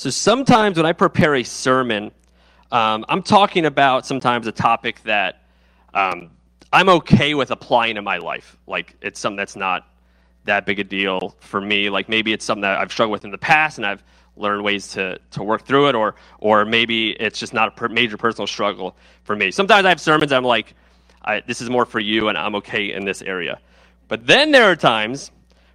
So sometimes when I prepare a sermon, um, I'm talking about sometimes a topic that um, I'm okay with applying in my life. Like it's something that's not that big a deal for me. Like maybe it's something that I've struggled with in the past and I've learned ways to, to work through it, or, or maybe it's just not a per- major personal struggle for me. Sometimes I have sermons I'm like, this is more for you and I'm okay in this area. But then there are times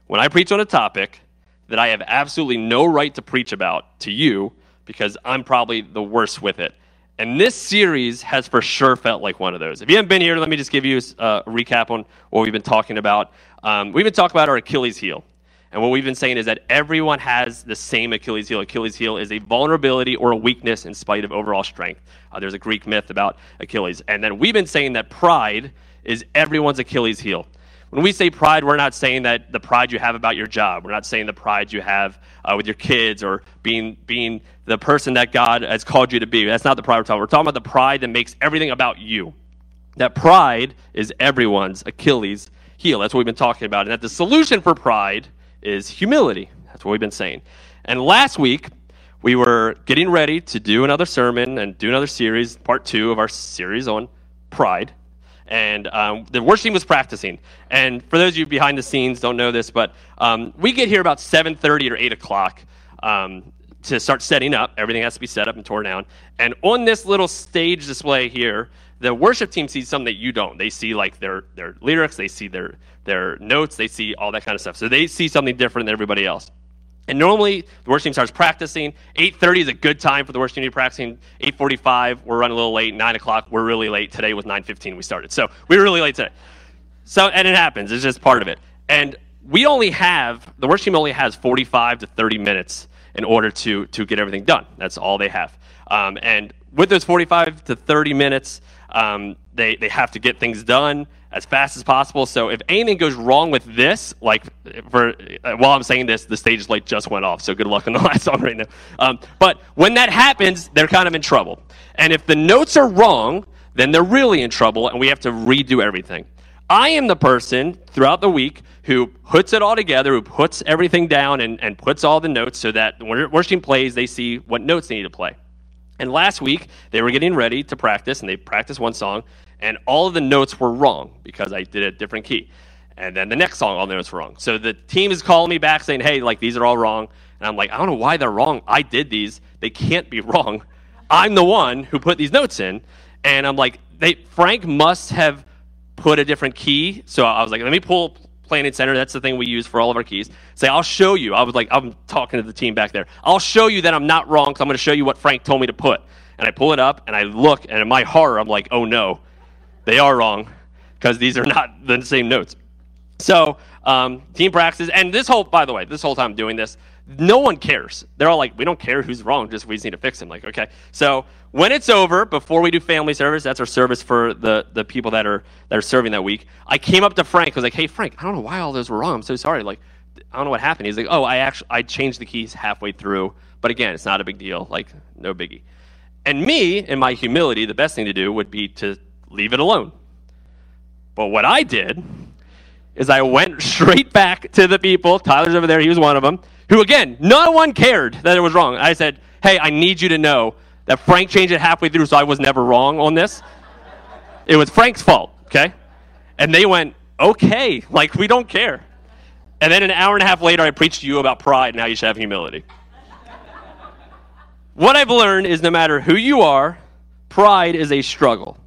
when I preach on a topic that I have absolutely no right to preach about to you because I'm probably the worst with it. And this series has for sure felt like one of those. If you haven't been here, let me just give you a recap on what we've been talking about. Um, we've been talking about our Achilles heel. And what we've been saying is that everyone has the same Achilles heel. Achilles heel is a vulnerability or a weakness in spite of overall strength. Uh, there's a Greek myth about Achilles. And then we've been saying that pride is everyone's Achilles heel. When we say pride, we're not saying that the pride you have about your job. We're not saying the pride you have uh, with your kids or being, being the person that God has called you to be. That's not the pride we're talking about. We're talking about the pride that makes everything about you. That pride is everyone's Achilles heel. That's what we've been talking about. And that the solution for pride is humility. That's what we've been saying. And last week, we were getting ready to do another sermon and do another series, part two of our series on pride and um, the worship team was practicing. And for those of you behind the scenes don't know this, but um, we get here about 7.30 or 8 o'clock um, to start setting up. Everything has to be set up and torn down. And on this little stage display here, the worship team sees something that you don't. They see like their, their lyrics, they see their, their notes, they see all that kind of stuff. So they see something different than everybody else. And normally the worship team starts practicing. 8:30 is a good time for the worship team to be practicing. 8:45, we're running a little late. 9 o'clock, we're really late. Today was 9:15 we started, so we were really late today. So and it happens. It's just part of it. And we only have the worship team only has 45 to 30 minutes in order to to get everything done. That's all they have. Um, and with those 45 to 30 minutes, um, they they have to get things done as fast as possible. So if anything goes wrong with this, like for uh, while I'm saying this, the stage light just went off. So good luck on the last song right now. Um, but when that happens, they're kind of in trouble. And if the notes are wrong, then they're really in trouble, and we have to redo everything. I am the person throughout the week who puts it all together, who puts everything down and, and puts all the notes so that when worship plays, they see what notes they need to play. And last week, they were getting ready to practice, and they practiced one song, and all of the notes were wrong because I did a different key. And then the next song, all the notes were wrong. So the team is calling me back saying, hey, like, these are all wrong. And I'm like, I don't know why they're wrong. I did these. They can't be wrong. I'm the one who put these notes in. And I'm like, they, Frank must have put a different key. So I was like, let me pull Planning Center. That's the thing we use for all of our keys. Say, I'll show you. I was like, I'm talking to the team back there. I'll show you that I'm not wrong because I'm going to show you what Frank told me to put. And I pull it up and I look, and in my horror, I'm like, oh no, they are wrong because these are not the same notes. So, um, team practices, and this whole, by the way, this whole time I'm doing this, no one cares. They're all like, we don't care who's wrong, just we just need to fix him. Like, okay. So when it's over, before we do family service, that's our service for the, the people that are that are serving that week. I came up to Frank, I was like, hey Frank, I don't know why all those were wrong. I'm so sorry. Like, I don't know what happened. He's like, oh, I actually I changed the keys halfway through. But again, it's not a big deal. Like, no biggie. And me, in my humility, the best thing to do would be to leave it alone. But what I did is I went straight back to the people. Tyler's over there, he was one of them, who, again, no one cared that it was wrong. I said, hey, I need you to know that Frank changed it halfway through, so I was never wrong on this. It was Frank's fault, okay? And they went, okay, like we don't care. And then an hour and a half later, I preached to you about pride and how you should have humility. what I've learned is no matter who you are, pride is a struggle.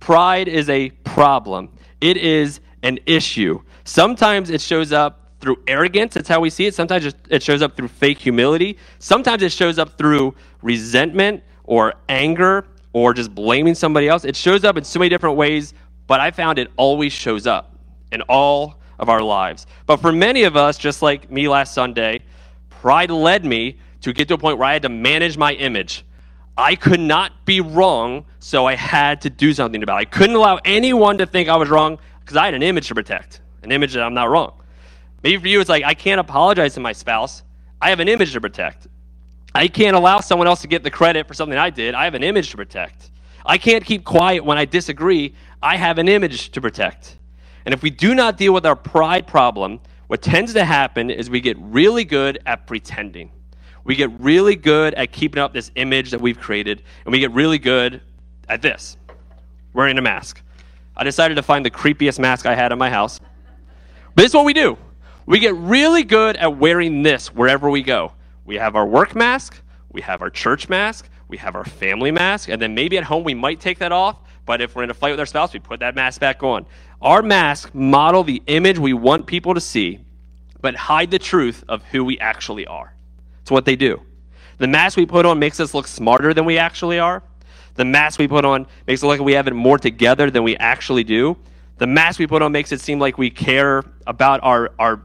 Pride is a problem, it is an issue. Sometimes it shows up through arrogance, that's how we see it. Sometimes it shows up through fake humility. Sometimes it shows up through resentment or anger or just blaming somebody else. It shows up in so many different ways, but I found it always shows up in all of our lives. But for many of us, just like me last Sunday, pride led me to get to a point where I had to manage my image. I could not be wrong, so I had to do something about it. I couldn't allow anyone to think I was wrong because I had an image to protect, an image that I'm not wrong. Maybe for you, it's like, I can't apologize to my spouse. I have an image to protect. I can't allow someone else to get the credit for something I did. I have an image to protect. I can't keep quiet when I disagree. I have an image to protect. And if we do not deal with our pride problem, what tends to happen is we get really good at pretending. We get really good at keeping up this image that we've created, and we get really good at this wearing a mask. I decided to find the creepiest mask I had in my house. But this is what we do. We get really good at wearing this wherever we go. We have our work mask, we have our church mask, we have our family mask, and then maybe at home we might take that off, but if we're in a fight with our spouse, we put that mask back on. Our masks model the image we want people to see, but hide the truth of who we actually are. It's what they do. The mask we put on makes us look smarter than we actually are. The mask we put on makes it look like we have it more together than we actually do. The mask we put on makes it seem like we care about our, our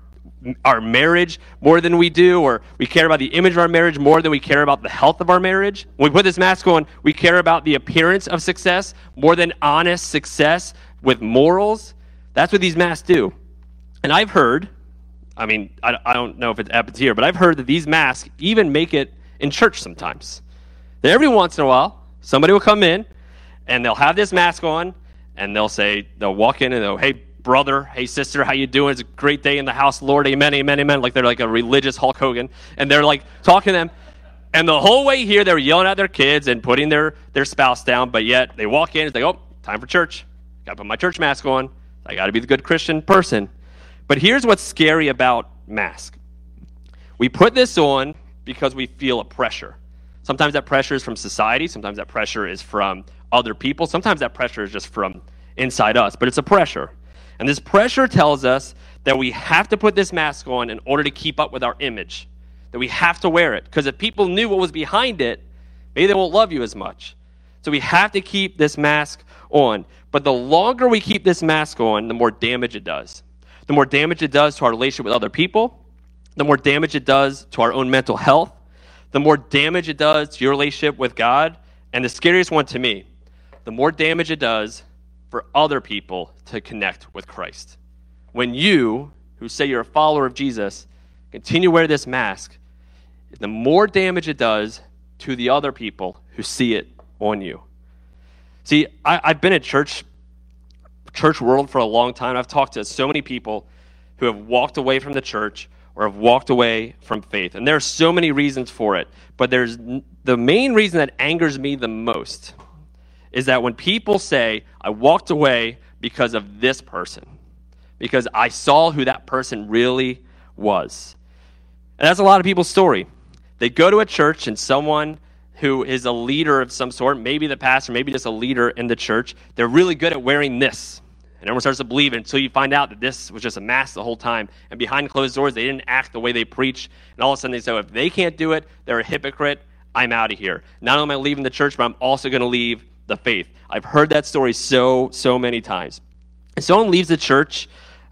our marriage more than we do, or we care about the image of our marriage more than we care about the health of our marriage. When we put this mask on, we care about the appearance of success more than honest success with morals. That's what these masks do. And I've heard, I mean, I, I don't know if it happens here, but I've heard that these masks even make it in church sometimes. That every once in a while, somebody will come in and they'll have this mask on and they'll say, they'll walk in and they'll, hey, brother, hey sister, how you doing? It's a great day in the house, Lord, amen, amen, amen. Like they're like a religious Hulk Hogan, and they're like talking to them, and the whole way here they're yelling at their kids and putting their their spouse down, but yet they walk in, it's like, oh, time for church. Got to put my church mask on. I got to be the good Christian person. But here's what's scary about mask. We put this on because we feel a pressure. Sometimes that pressure is from society. Sometimes that pressure is from other people. Sometimes that pressure is just from inside us, but it's a pressure. And this pressure tells us that we have to put this mask on in order to keep up with our image, that we have to wear it. Because if people knew what was behind it, maybe they won't love you as much. So we have to keep this mask on. But the longer we keep this mask on, the more damage it does. The more damage it does to our relationship with other people, the more damage it does to our own mental health, the more damage it does to your relationship with God. And the scariest one to me, the more damage it does for other people to connect with Christ. When you, who say you're a follower of Jesus, continue to wear this mask, the more damage it does to the other people who see it on you. See, I, have been at church, church world for a long time. I've talked to so many people who have walked away from the church or have walked away from faith. And there are so many reasons for it. But there's the main reason that angers me the most is that when people say, I walked away because of this person, because I saw who that person really was. And that's a lot of people's story. They go to a church and someone who is a leader of some sort, maybe the pastor, maybe just a leader in the church, they're really good at wearing this. And everyone starts to believe until you find out that this was just a mask the whole time. And behind closed doors, they didn't act the way they preach. And all of a sudden they say, if they can't do it, they're a hypocrite. I'm out of here. Not only am I leaving the church, but I'm also going to leave the faith. I've heard that story so, so many times. If someone leaves the church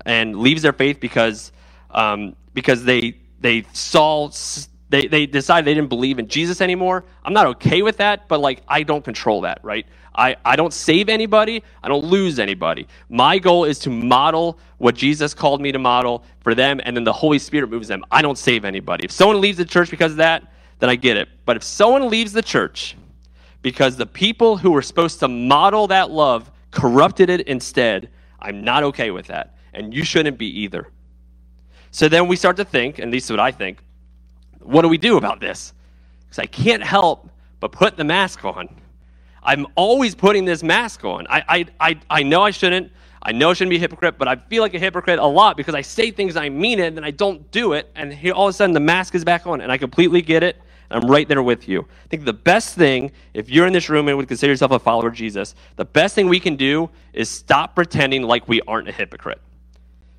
and leaves their faith because, um, because they, they saw, they, they decided they didn't believe in Jesus anymore, I'm not okay with that, but like, I don't control that, right? I, I don't save anybody. I don't lose anybody. My goal is to model what Jesus called me to model for them, and then the Holy Spirit moves them. I don't save anybody. If someone leaves the church because of that, then I get it. But if someone leaves the church because the people who were supposed to model that love corrupted it instead. I'm not okay with that. And you shouldn't be either. So then we start to think, and this is what I think what do we do about this? Because I can't help but put the mask on. I'm always putting this mask on. I, I, I, I know I shouldn't. I know I shouldn't be a hypocrite, but I feel like a hypocrite a lot because I say things I mean it, and then I don't do it, and here all of a sudden the mask is back on, and I completely get it. I'm right there with you. I think the best thing, if you're in this room and would consider yourself a follower of Jesus, the best thing we can do is stop pretending like we aren't a hypocrite.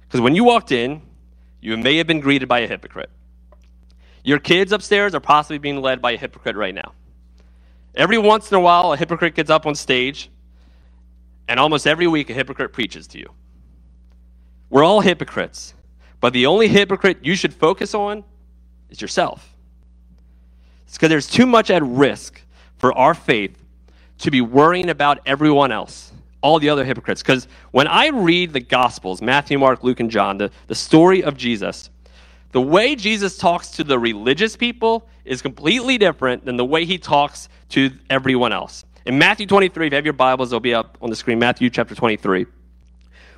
Because when you walked in, you may have been greeted by a hypocrite. Your kids upstairs are possibly being led by a hypocrite right now. Every once in a while, a hypocrite gets up on stage, and almost every week, a hypocrite preaches to you. We're all hypocrites, but the only hypocrite you should focus on is yourself. It's because there's too much at risk for our faith to be worrying about everyone else, all the other hypocrites. Because when I read the Gospels, Matthew, Mark, Luke, and John, the, the story of Jesus, the way Jesus talks to the religious people is completely different than the way he talks to everyone else. In Matthew 23, if you have your Bibles, they'll be up on the screen. Matthew chapter 23.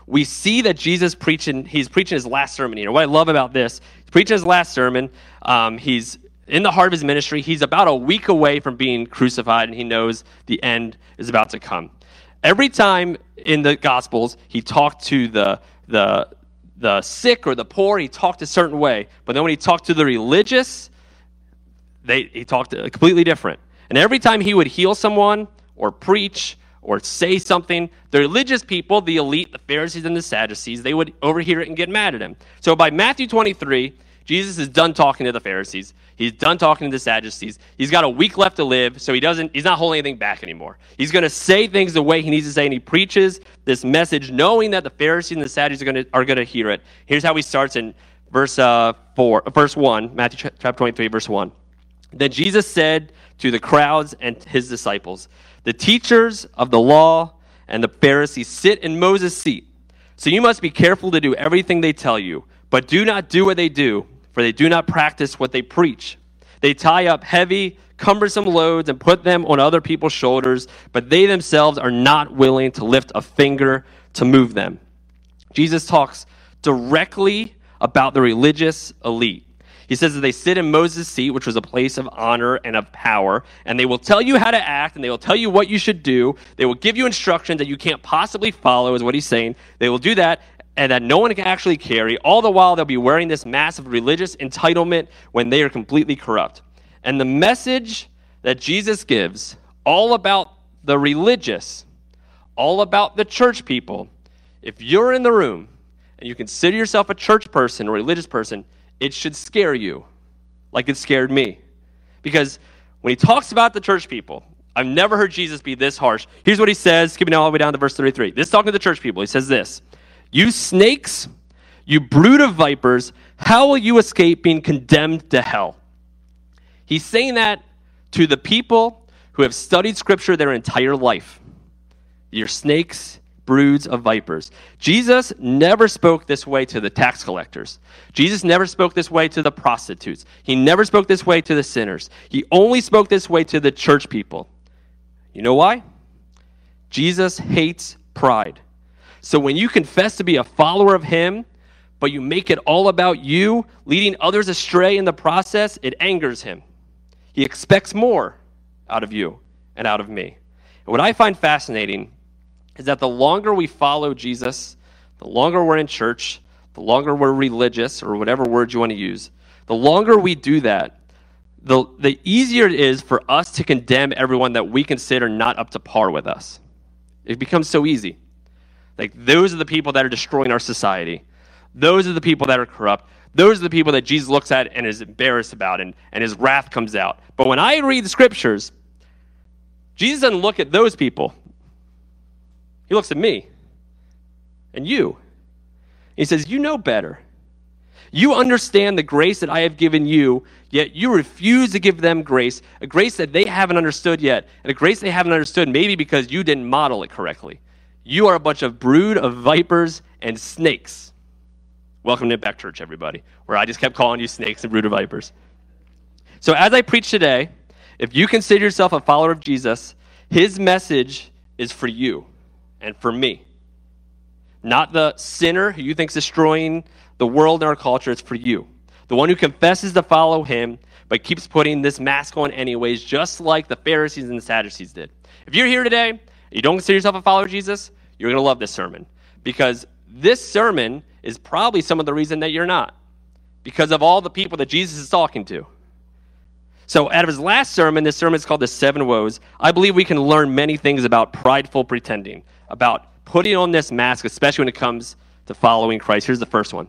We see that Jesus preaching, he's preaching his last sermon here. What I love about this, he's preaching his last sermon. Um, he's in the heart of his ministry. He's about a week away from being crucified, and he knows the end is about to come. Every time in the Gospels, he talked to the, the, the sick or the poor, he talked a certain way. But then when he talked to the religious, they, he talked completely different. And every time he would heal someone or preach or say something, the religious people, the elite, the Pharisees and the Sadducees, they would overhear it and get mad at him. So by Matthew 23, Jesus is done talking to the Pharisees. He's done talking to the Sadducees. He's got a week left to live, so he doesn't he's not holding anything back anymore. He's going to say things the way he needs to say and he preaches this message knowing that the Pharisees and the Sadducees are going to are going to hear it. Here's how he starts in verse uh, 4 verse 1, Matthew chapter 23 verse 1. Then Jesus said to the crowds and his disciples, "The teachers of the law and the Pharisees sit in Moses' seat. So you must be careful to do everything they tell you, but do not do what they do." For they do not practice what they preach. They tie up heavy, cumbersome loads and put them on other people's shoulders, but they themselves are not willing to lift a finger to move them. Jesus talks directly about the religious elite. He says that they sit in Moses' seat, which was a place of honor and of power, and they will tell you how to act, and they will tell you what you should do. They will give you instructions that you can't possibly follow, is what he's saying. They will do that, and that no one can actually carry. All the while, they'll be wearing this of religious entitlement when they are completely corrupt. And the message that Jesus gives, all about the religious, all about the church people, if you're in the room and you consider yourself a church person or religious person, it should scare you like it scared me. Because when he talks about the church people, I've never heard Jesus be this harsh. Here's what he says, skipping all the way down to verse 33. This talking to the church people. He says this you snakes, you brood of vipers, how will you escape being condemned to hell? He's saying that to the people who have studied Scripture their entire life. You're snakes, broods of vipers. Jesus never spoke this way to the tax collectors. Jesus never spoke this way to the prostitutes. He never spoke this way to the sinners. He only spoke this way to the church people. You know why? Jesus hates pride. So when you confess to be a follower of Him, but you make it all about you, leading others astray in the process, it angers Him. He expects more out of you and out of me. And what I find fascinating is that the longer we follow Jesus, the longer we're in church, the longer we're religious, or whatever word you want to use, the longer we do that, the, the easier it is for us to condemn everyone that we consider not up to par with us. It becomes so easy. Like, those are the people that are destroying our society. Those are the people that are corrupt. Those are the people that Jesus looks at and is embarrassed about, and, and his wrath comes out. But when I read the scriptures, Jesus doesn't look at those people. He looks at me and you. He says, You know better. You understand the grace that I have given you, yet you refuse to give them grace, a grace that they haven't understood yet, and a grace they haven't understood maybe because you didn't model it correctly. You are a bunch of brood of vipers and snakes. Welcome to Impact Church, everybody, where I just kept calling you snakes and brood of vipers. So, as I preach today, if you consider yourself a follower of Jesus, his message is for you and for me. Not the sinner who you think is destroying the world and our culture, it's for you. The one who confesses to follow him, but keeps putting this mask on anyways, just like the Pharisees and the Sadducees did. If you're here today you don't consider yourself a follower of Jesus, you're going to love this sermon because this sermon is probably some of the reason that you're not because of all the people that Jesus is talking to. So, out of his last sermon, this sermon is called The Seven Woes. I believe we can learn many things about prideful pretending, about putting on this mask, especially when it comes to following Christ. Here's the first one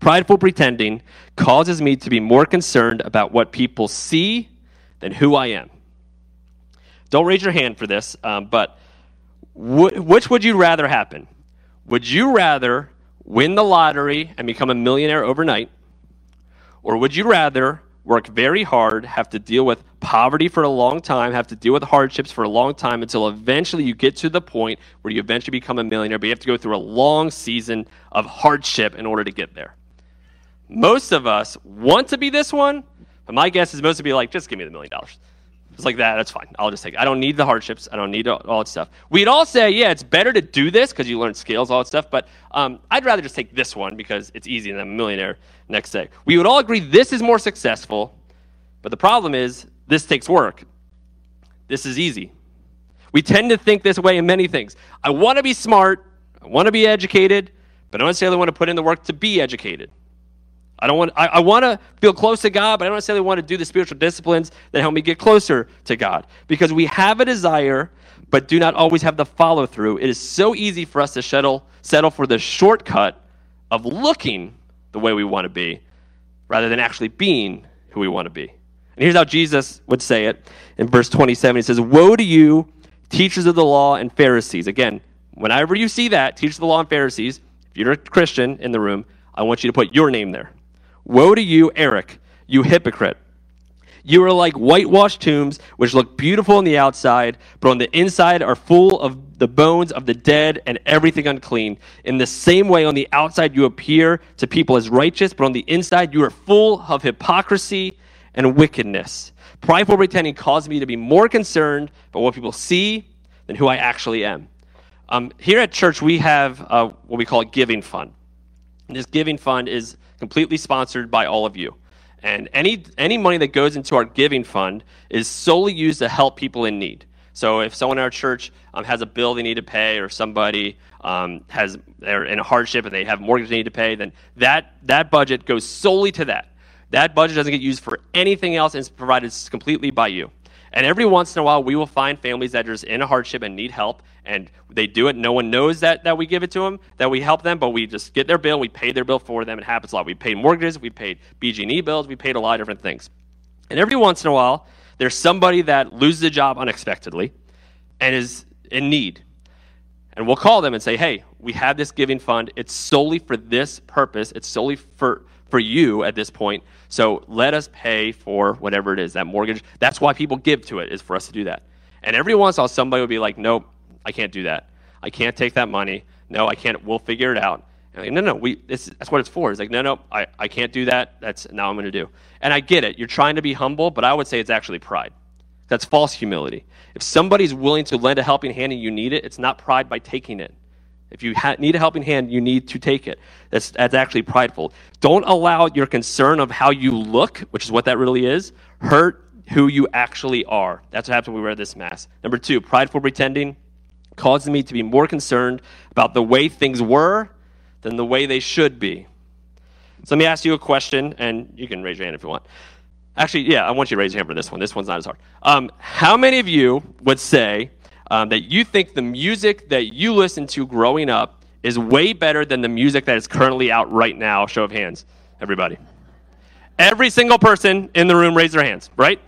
Prideful pretending causes me to be more concerned about what people see than who I am. Don't raise your hand for this, um, but Wh- which would you rather happen? Would you rather win the lottery and become a millionaire overnight? Or would you rather work very hard, have to deal with poverty for a long time, have to deal with hardships for a long time until eventually you get to the point where you eventually become a millionaire, but you have to go through a long season of hardship in order to get there? Most of us want to be this one, but my guess is most of you like, just give me the million dollars. Like that. That's fine. I'll just take it. I don't need the hardships. I don't need all, all that stuff. We'd all say, yeah, it's better to do this because you learn skills, all that stuff. But um, I'd rather just take this one because it's easy and I'm a millionaire next day. We would all agree this is more successful, But the problem is, this takes work. This is easy. We tend to think this way in many things. I want to be smart, I want to be educated, but I don't necessarily want to put in the work to be educated. I don't want I, I want to feel close to God, but I don't necessarily want to do the spiritual disciplines that help me get closer to God. Because we have a desire, but do not always have the follow through. It is so easy for us to settle, settle for the shortcut of looking the way we want to be rather than actually being who we want to be. And here's how Jesus would say it in verse 27. He says, Woe to you, teachers of the law and Pharisees. Again, whenever you see that, teachers of the law and Pharisees, if you're a Christian in the room, I want you to put your name there. Woe to you, Eric, you hypocrite. You are like whitewashed tombs, which look beautiful on the outside, but on the inside are full of the bones of the dead and everything unclean. In the same way, on the outside you appear to people as righteous, but on the inside you are full of hypocrisy and wickedness. Prideful pretending caused me to be more concerned about what people see than who I actually am. Um, here at church, we have uh, what we call a giving fund. And this giving fund is completely sponsored by all of you. And any, any money that goes into our giving fund is solely used to help people in need. So if someone in our church um, has a bill they need to pay, or somebody um, has they're in a hardship and they have mortgage they need to pay, then that that budget goes solely to that. That budget doesn't get used for anything else and is provided completely by you. And every once in a while, we will find families that are just in a hardship and need help, and they do it. No one knows that, that we give it to them, that we help them, but we just get their bill, we pay their bill for them. It happens a lot. We paid mortgages, we paid BG&E bills, we paid a lot of different things. And every once in a while, there's somebody that loses a job unexpectedly and is in need. And we'll call them and say, hey, we have this giving fund. It's solely for this purpose. It's solely for for you at this point. So let us pay for whatever it is, that mortgage. That's why people give to it, is for us to do that. And every once in a while, somebody will be like, nope, I can't do that. I can't take that money. No, I can't. We'll figure it out. Like, no, no, we, that's what it's for. It's like, no, no, I, I can't do that. That's now I'm going to do. And I get it. You're trying to be humble, but I would say it's actually pride. That's false humility. If somebody's willing to lend a helping hand and you need it, it's not pride by taking it. If you ha- need a helping hand, you need to take it. That's, that's actually prideful. Don't allow your concern of how you look, which is what that really is, hurt who you actually are. That's what happens when we wear this mask. Number two, prideful pretending causes me to be more concerned about the way things were than the way they should be. So let me ask you a question, and you can raise your hand if you want. Actually, yeah, I want you to raise your hand for this one. This one's not as hard. Um, how many of you would say um, that you think the music that you listened to growing up is way better than the music that is currently out right now? Show of hands, everybody. Every single person in the room raise their hands, right?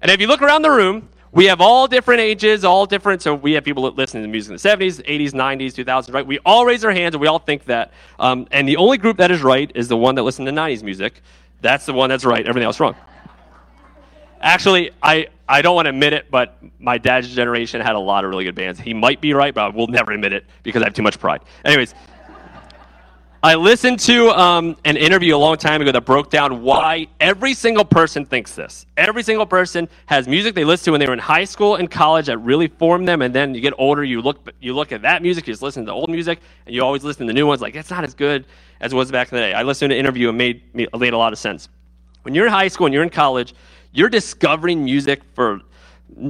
And if you look around the room, we have all different ages, all different. So we have people that listen to music in the 70s, 80s, 90s, 2000s, right? We all raise our hands and we all think that. Um, and the only group that is right is the one that listened to 90s music. That's the one that's right. Everything else wrong. Actually, I, I don't want to admit it, but my dad's generation had a lot of really good bands. He might be right, but I will never admit it because I have too much pride. Anyways, I listened to um, an interview a long time ago that broke down why every single person thinks this. Every single person has music they listened to when they were in high school and college that really formed them, and then you get older, you look you look at that music, you just listen to the old music, and you always listen to the new ones. Like it's not as good as it was back in the day. I listened to an interview and made made a lot of sense. When you're in high school and you're in college, you're discovering music for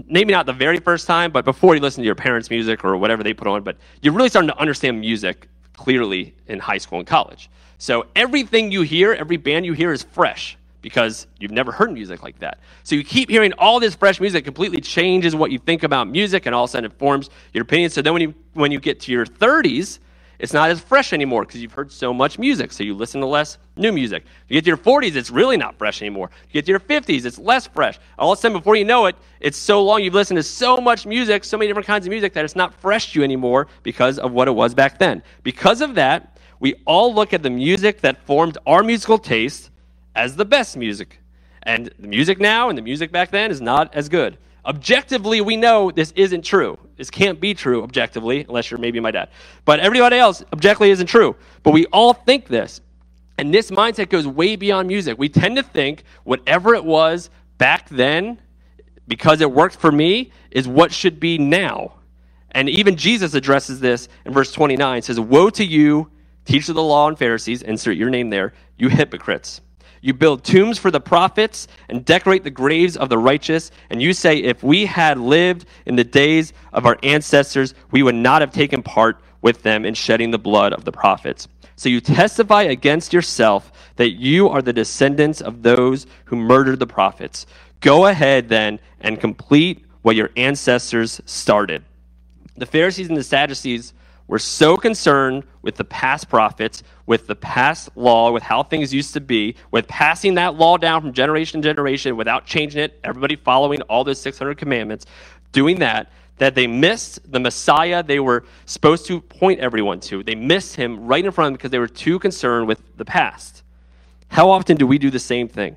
maybe not the very first time, but before you listen to your parents' music or whatever they put on, but you're really starting to understand music clearly in high school and college. So everything you hear, every band you hear is fresh because you've never heard music like that. So you keep hearing all this fresh music completely changes what you think about music and all of a sudden it forms your opinion. So then when you when you get to your 30s, it's not as fresh anymore because you've heard so much music. So you listen to less new music. You get to your 40s, it's really not fresh anymore. You get to your 50s, it's less fresh. All of a sudden, before you know it, it's so long, you've listened to so much music, so many different kinds of music, that it's not fresh to you anymore because of what it was back then. Because of that, we all look at the music that formed our musical taste as the best music. And the music now and the music back then is not as good. Objectively, we know this isn't true. This can't be true objectively, unless you're maybe my dad. But everybody else objectively isn't true. But we all think this. And this mindset goes way beyond music. We tend to think whatever it was back then, because it worked for me, is what should be now. And even Jesus addresses this in verse 29. It says, Woe to you, teachers of the law and Pharisees, insert your name there, you hypocrites. You build tombs for the prophets and decorate the graves of the righteous. And you say, if we had lived in the days of our ancestors, we would not have taken part with them in shedding the blood of the prophets. So you testify against yourself that you are the descendants of those who murdered the prophets. Go ahead then and complete what your ancestors started. The Pharisees and the Sadducees were so concerned with the past prophets, with the past law, with how things used to be, with passing that law down from generation to generation without changing it, everybody following all those 600 commandments, doing that, that they missed the Messiah they were supposed to point everyone to. They missed him right in front of them because they were too concerned with the past. How often do we do the same thing?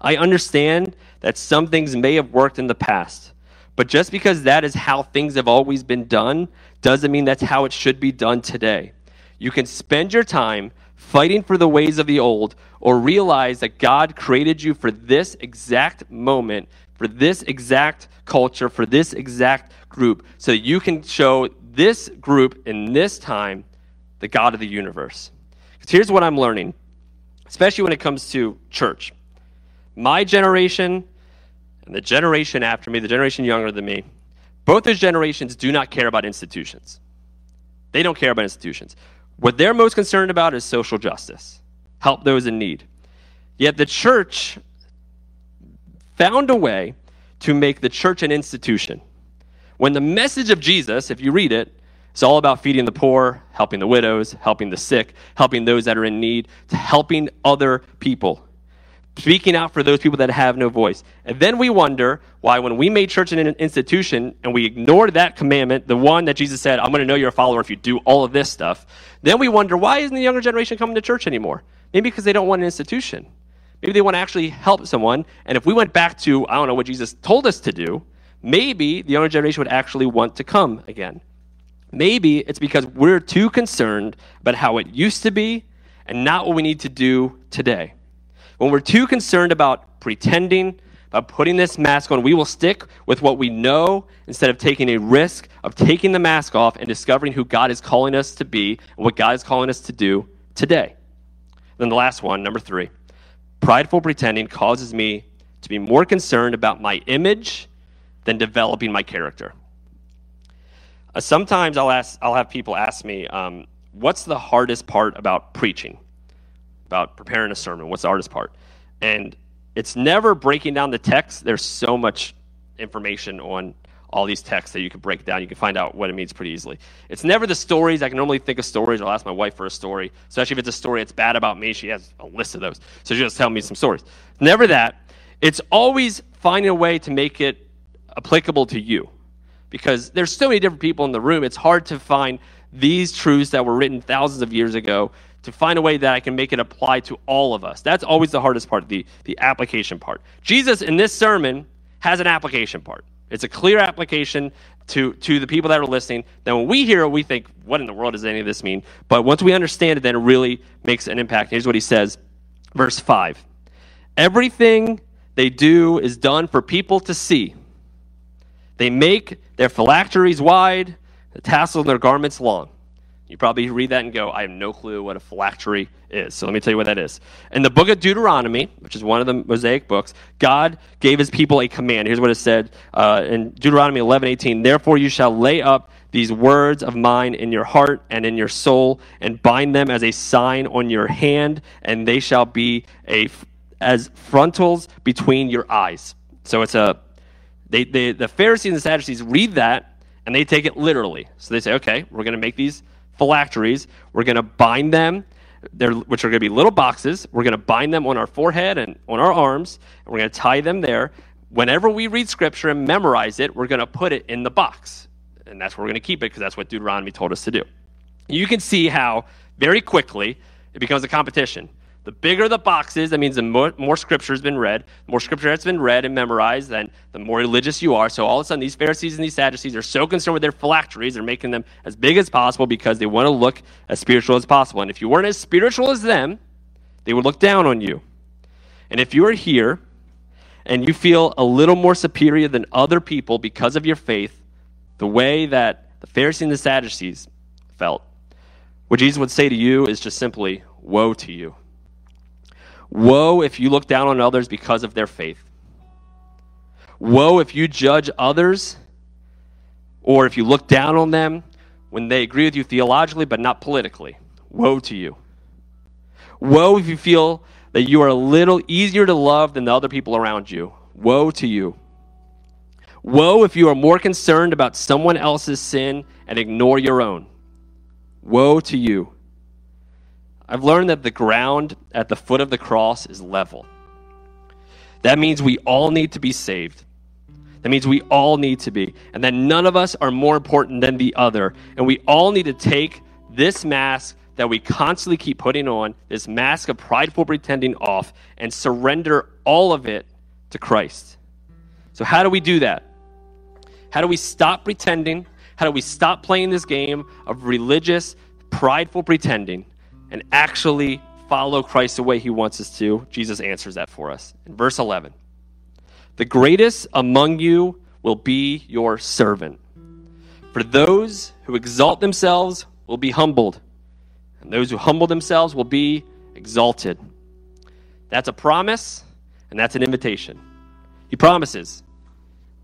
I understand that some things may have worked in the past, but just because that is how things have always been done doesn't mean that's how it should be done today. You can spend your time fighting for the ways of the old or realize that God created you for this exact moment, for this exact culture, for this exact group, so you can show this group in this time the God of the universe. Because here's what I'm learning, especially when it comes to church. My generation and the generation after me, the generation younger than me, both those generations do not care about institutions. They don't care about institutions. What they're most concerned about is social justice, help those in need. Yet the church found a way to make the church an institution. When the message of Jesus, if you read it, it's all about feeding the poor, helping the widows, helping the sick, helping those that are in need, to helping other people speaking out for those people that have no voice. And then we wonder why, when we made church an institution and we ignored that commandment, the one that Jesus said, I'm going to know you're a follower if you do all of this stuff, then we wonder why isn't the younger generation coming to church anymore? Maybe because they don't want an institution. Maybe they want to actually help someone. And if we went back to, I don't know, what Jesus told us to do, maybe the younger generation would actually want to come again. Maybe it's because we're too concerned about how it used to be and not what we need to do today. When we're too concerned about pretending, about putting this mask on, we will stick with what we know instead of taking a risk of taking the mask off and discovering who God is calling us to be and what God is calling us to do today. Then the last one, number three prideful pretending causes me to be more concerned about my image than developing my character. Uh, sometimes I'll, ask, I'll have people ask me, um, what's the hardest part about preaching? About preparing a sermon. What's the hardest part? And it's never breaking down the text. There's so much information on all these texts that you can break down. You can find out what it means pretty easily. It's never the stories. I can normally think of stories. I'll ask my wife for a story, especially if it's a story that's bad about me. She has a list of those. So she'll just tell me some stories. Never that. It's always finding a way to make it applicable to you. Because there's so many different people in the room, it's hard to find these truths that were written thousands of years ago to find a way that I can make it apply to all of us. That's always the hardest part, the, the application part. Jesus, in this sermon, has an application part. It's a clear application to, to the people that are listening. Then when we hear it, we think, what in the world does any of this mean? But once we understand it, then it really makes an impact. Here's what he says, verse 5. Everything they do is done for people to see. They make their phylacteries wide, the tassels in their garments long. You probably read that and go, I have no clue what a phylactery is. So let me tell you what that is. In the book of Deuteronomy, which is one of the Mosaic books, God gave his people a command. Here's what it said uh, in Deuteronomy 11 18. Therefore, you shall lay up these words of mine in your heart and in your soul, and bind them as a sign on your hand, and they shall be a, as frontals between your eyes. So it's a, they, they, the Pharisees and the Sadducees read that, and they take it literally. So they say, okay, we're going to make these phylacteries. We're going to bind them, which are going to be little boxes. We're going to bind them on our forehead and on our arms, and we're going to tie them there. Whenever we read scripture and memorize it, we're going to put it in the box. And that's where we're going to keep it because that's what Deuteronomy told us to do. You can see how very quickly it becomes a competition. The bigger the box is, that means the more, more scripture has been read. The more scripture has been read and memorized, then the more religious you are. So all of a sudden, these Pharisees and these Sadducees are so concerned with their phylacteries, they're making them as big as possible because they want to look as spiritual as possible. And if you weren't as spiritual as them, they would look down on you. And if you are here and you feel a little more superior than other people because of your faith, the way that the Pharisees and the Sadducees felt, what Jesus would say to you is just simply, Woe to you. Woe if you look down on others because of their faith. Woe if you judge others or if you look down on them when they agree with you theologically but not politically. Woe to you. Woe if you feel that you are a little easier to love than the other people around you. Woe to you. Woe if you are more concerned about someone else's sin and ignore your own. Woe to you. I've learned that the ground at the foot of the cross is level. That means we all need to be saved. That means we all need to be. And that none of us are more important than the other. And we all need to take this mask that we constantly keep putting on, this mask of prideful pretending off, and surrender all of it to Christ. So, how do we do that? How do we stop pretending? How do we stop playing this game of religious, prideful pretending and actually follow Christ the way he wants us to? Jesus answers that for us in verse 11. The greatest among you will be your servant. For those who exalt themselves will be humbled, and those who humble themselves will be exalted. That's a promise, and that's an invitation. He promises.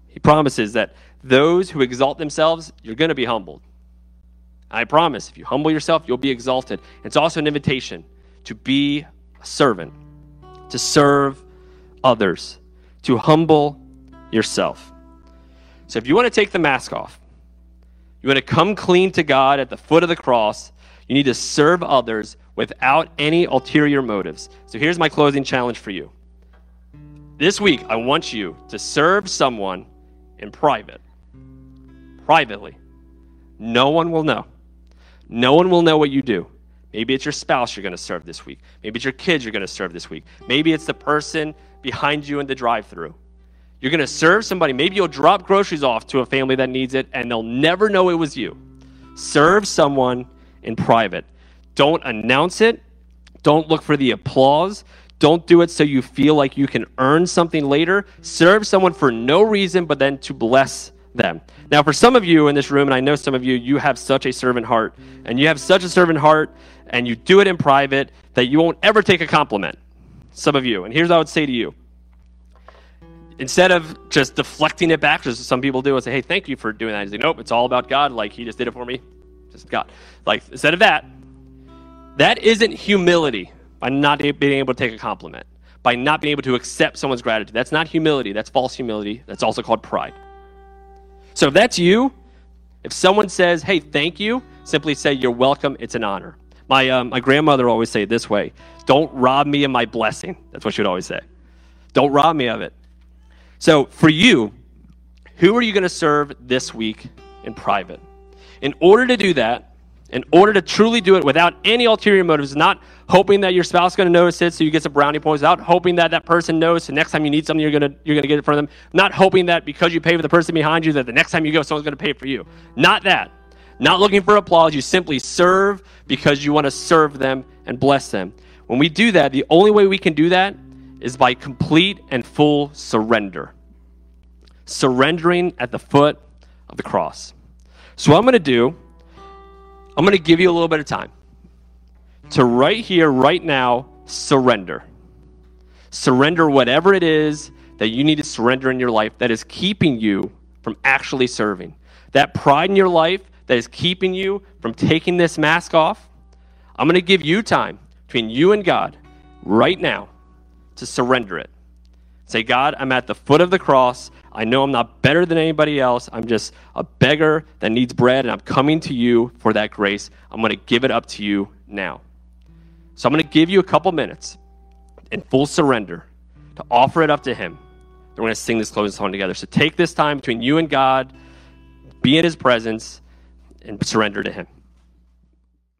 He promises that those who exalt themselves, you're going to be humbled. I promise, if you humble yourself, you'll be exalted. It's also an invitation to be a servant, to serve others, to humble yourself. So if you want to take the mask off, you want to come clean to God at the foot of the cross, you need to serve others without any ulterior motives. So here's my closing challenge for you. This week, I want you to serve someone in private privately. No one will know. No one will know what you do. Maybe it's your spouse you're going to serve this week. Maybe it's your kids you're going to serve this week. Maybe it's the person behind you in the drive through. You're going to serve somebody. Maybe you'll drop groceries off to a family that needs it and they'll never know it was you. Serve someone in private. Don't announce it. Don't look for the applause. Don't do it so you feel like you can earn something later. Serve someone for no reason but then to bless them. Now, for some of you in this room, and I know some of you, you have such a servant heart, and you have such a servant heart, and you do it in private that you won't ever take a compliment. Some of you. And here's what I would say to you instead of just deflecting it back, as some people do, and say, hey, thank you for doing that. He's like, nope, it's all about God. Like, he just did it for me. Just God. Like, instead of that, that isn't humility by not being able to take a compliment, by not being able to accept someone's gratitude. That's not humility. That's false humility. That's also called pride. So if that's you, if someone says, hey, thank you, simply say, you're welcome, it's an honor. My, um, my grandmother always say it this way don't rob me of my blessing. That's what she would always say. Don't rob me of it. So for you, who are you going to serve this week in private? In order to do that, in order to truly do it without any ulterior motives, not hoping that your spouse is going to notice it so you get some brownie points, without hoping that that person knows so next time you need something you're going to you're going to get it from them, not hoping that because you pay for the person behind you that the next time you go someone's going to pay for you. Not that. Not looking for applause, you simply serve because you want to serve them and bless them. When we do that, the only way we can do that is by complete and full surrender. Surrendering at the foot of the cross. So what I'm going to do I'm going to give you a little bit of time to right here, right now, surrender. Surrender whatever it is that you need to surrender in your life that is keeping you from actually serving. That pride in your life that is keeping you from taking this mask off. I'm going to give you time between you and God right now to surrender it. Say, God, I'm at the foot of the cross. I know I'm not better than anybody else. I'm just a beggar that needs bread, and I'm coming to you for that grace. I'm going to give it up to you now. So I'm going to give you a couple minutes in full surrender to offer it up to Him. We're going to sing this closing song together. So take this time between you and God, be in His presence, and surrender to Him.